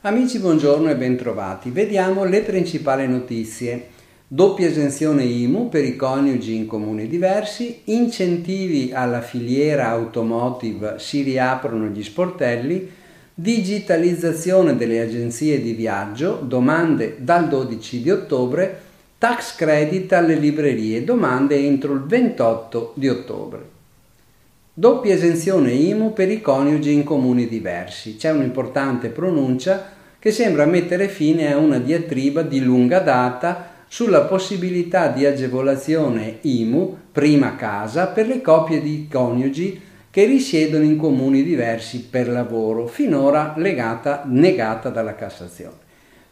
Amici, buongiorno e bentrovati. Vediamo le principali notizie. Doppia esenzione IMU per i coniugi in comuni diversi, incentivi alla filiera automotive, si riaprono gli sportelli, digitalizzazione delle agenzie di viaggio, domande dal 12 di ottobre, tax credit alle librerie, domande entro il 28 di ottobre. Doppia esenzione IMU per i coniugi in comuni diversi. C'è un'importante pronuncia che sembra mettere fine a una diatriba di lunga data sulla possibilità di agevolazione IMU, prima casa, per le coppie di coniugi che risiedono in comuni diversi per lavoro, finora legata, negata dalla Cassazione.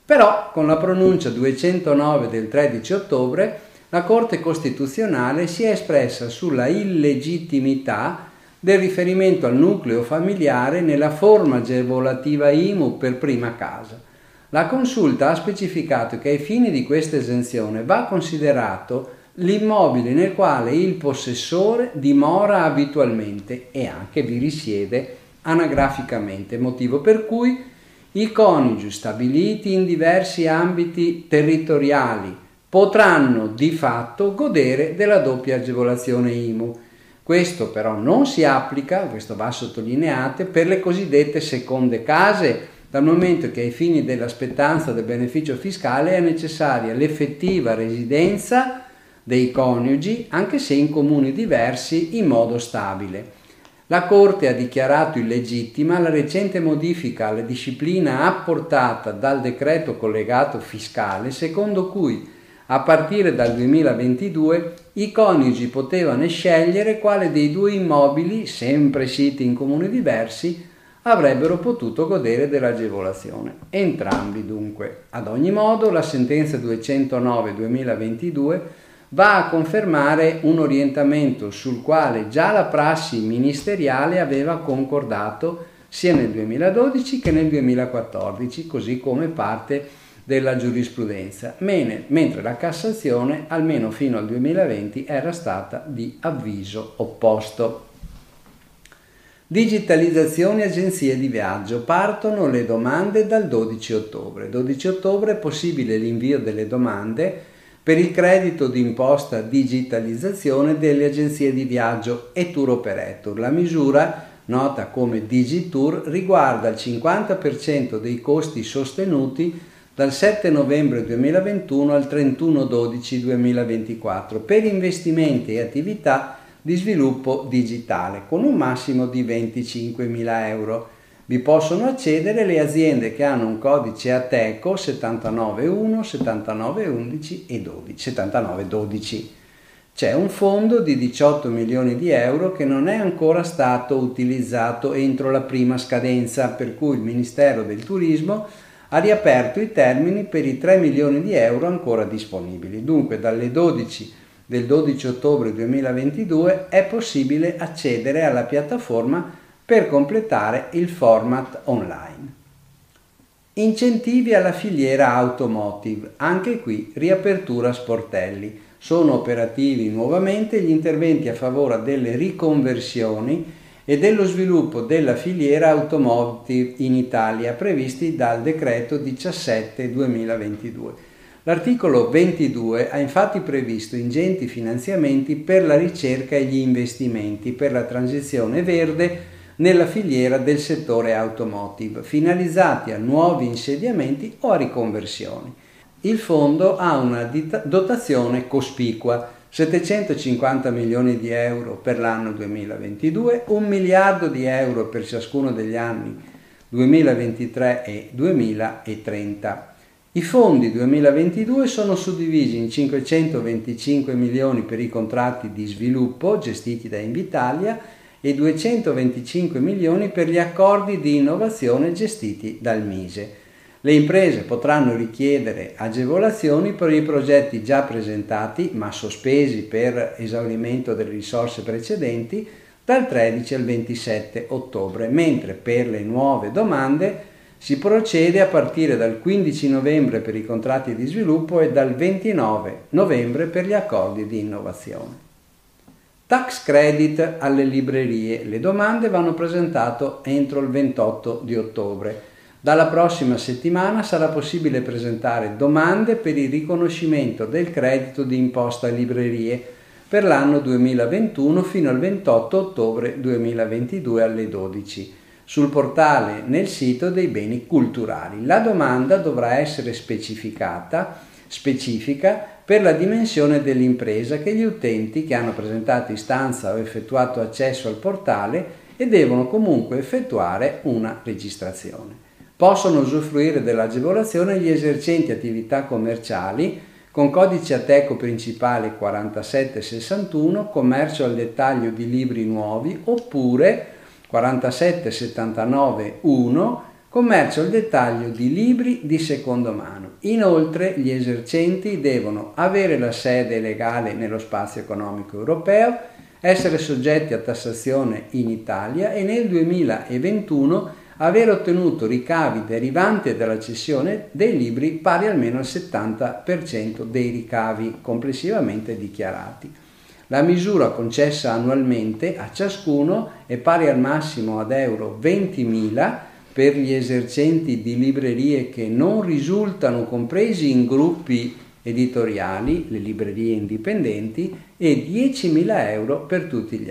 Però con la pronuncia 209 del 13 ottobre la Corte Costituzionale si è espressa sulla illegittimità del riferimento al nucleo familiare nella forma agevolativa IMU per prima casa la consulta ha specificato che ai fini di questa esenzione va considerato l'immobile nel quale il possessore dimora abitualmente e anche vi risiede anagraficamente, motivo per cui i coniugi stabiliti in diversi ambiti territoriali potranno di fatto godere della doppia agevolazione IMU. Questo però non si applica, questo va sottolineato, per le cosiddette seconde case dal momento che ai fini dell'aspettanza del beneficio fiscale è necessaria l'effettiva residenza dei coniugi, anche se in comuni diversi, in modo stabile. La Corte ha dichiarato illegittima la recente modifica alla disciplina apportata dal decreto collegato fiscale, secondo cui a partire dal 2022 i coniugi potevano scegliere quale dei due immobili, sempre siti in comuni diversi, avrebbero potuto godere dell'agevolazione. Entrambi dunque. Ad ogni modo la sentenza 209-2022 va a confermare un orientamento sul quale già la prassi ministeriale aveva concordato sia nel 2012 che nel 2014, così come parte della giurisprudenza, mentre la Cassazione, almeno fino al 2020, era stata di avviso opposto. Digitalizzazione agenzie di viaggio. Partono le domande dal 12 ottobre. 12 ottobre è possibile l'invio delle domande per il credito d'imposta digitalizzazione delle agenzie di viaggio e tour operator. La misura, nota come Digitour, riguarda il 50% dei costi sostenuti dal 7 novembre 2021 al 31 12 2024 per investimenti e attività di sviluppo digitale con un massimo di 25.000 euro. Vi possono accedere le aziende che hanno un codice ATECO 791, 7911 e 12, 7912. C'è un fondo di 18 milioni di euro che non è ancora stato utilizzato entro la prima scadenza, per cui il Ministero del Turismo ha riaperto i termini per i 3 milioni di euro ancora disponibili. Dunque dalle 12 del 12 ottobre 2022 è possibile accedere alla piattaforma per completare il format online. Incentivi alla filiera automotive, anche qui riapertura sportelli. Sono operativi nuovamente gli interventi a favore delle riconversioni e dello sviluppo della filiera automotive in Italia previsti dal decreto 17 2022 L'articolo 22 ha infatti previsto ingenti finanziamenti per la ricerca e gli investimenti per la transizione verde nella filiera del settore automotive, finalizzati a nuovi insediamenti o a riconversioni. Il fondo ha una dotazione cospicua, 750 milioni di euro per l'anno 2022, 1 miliardo di euro per ciascuno degli anni 2023 e 2030. I fondi 2022 sono suddivisi in 525 milioni per i contratti di sviluppo gestiti da Invitalia e 225 milioni per gli accordi di innovazione gestiti dal Mise. Le imprese potranno richiedere agevolazioni per i progetti già presentati ma sospesi per esaurimento delle risorse precedenti dal 13 al 27 ottobre, mentre per le nuove domande si procede a partire dal 15 novembre per i contratti di sviluppo e dal 29 novembre per gli accordi di innovazione. Tax credit alle librerie. Le domande vanno presentate entro il 28 di ottobre. Dalla prossima settimana sarà possibile presentare domande per il riconoscimento del credito di imposta librerie per l'anno 2021 fino al 28 ottobre 2022 alle 12 sul portale nel sito dei beni culturali. La domanda dovrà essere specificata, specifica per la dimensione dell'impresa che gli utenti che hanno presentato istanza o effettuato accesso al portale e devono comunque effettuare una registrazione. Possono usufruire dell'agevolazione gli esercenti attività commerciali con codice Ateco principale 4761, commercio al dettaglio di libri nuovi oppure 4779 1 commercio al dettaglio di libri di secondo mano. Inoltre gli esercenti devono avere la sede legale nello spazio economico europeo, essere soggetti a tassazione in Italia e nel 2021 aver ottenuto ricavi derivanti dalla cessione dei libri pari almeno al 70% dei ricavi complessivamente dichiarati. La misura concessa annualmente a ciascuno è pari al massimo ad euro 20.000 per gli esercenti di librerie che non risultano compresi in gruppi editoriali, le librerie indipendenti, e 10.000 euro per tutti gli